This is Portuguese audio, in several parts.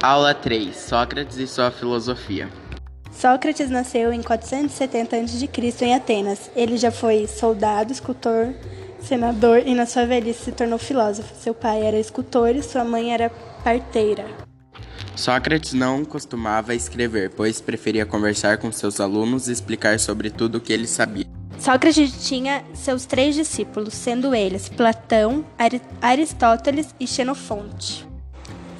Aula 3: Sócrates e sua filosofia. Sócrates nasceu em 470 a.C. em Atenas. Ele já foi soldado, escultor, senador e na sua velhice se tornou filósofo. Seu pai era escultor e sua mãe era parteira. Sócrates não costumava escrever, pois preferia conversar com seus alunos e explicar sobre tudo o que ele sabia. Sócrates tinha seus três discípulos, sendo eles Platão, Aristóteles e Xenofonte.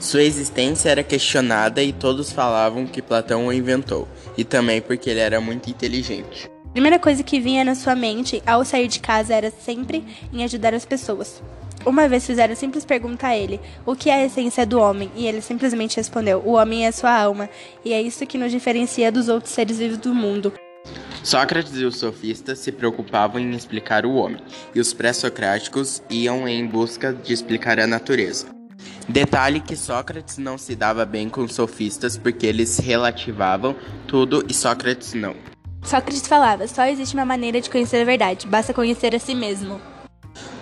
Sua existência era questionada e todos falavam que Platão o inventou, e também porque ele era muito inteligente. A primeira coisa que vinha na sua mente ao sair de casa era sempre em ajudar as pessoas. Uma vez fizeram a simples pergunta a ele: O que é a essência do homem? E ele simplesmente respondeu: O homem é sua alma, e é isso que nos diferencia dos outros seres vivos do mundo. Sócrates e os sofistas se preocupavam em explicar o homem, e os pré-socráticos iam em busca de explicar a natureza. Detalhe que Sócrates não se dava bem com os sofistas porque eles relativavam tudo e Sócrates não. Sócrates falava: só existe uma maneira de conhecer a verdade, basta conhecer a si mesmo.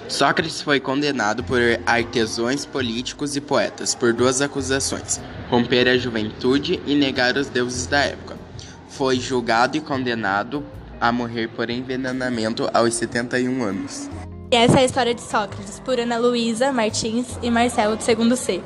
Sócrates foi condenado por artesãos políticos e poetas por duas acusações: romper a juventude e negar os deuses da época. Foi julgado e condenado a morrer por envenenamento aos 71 anos. E essa é a história de Sócrates, por Ana Luísa Martins e Marcelo do segundo C.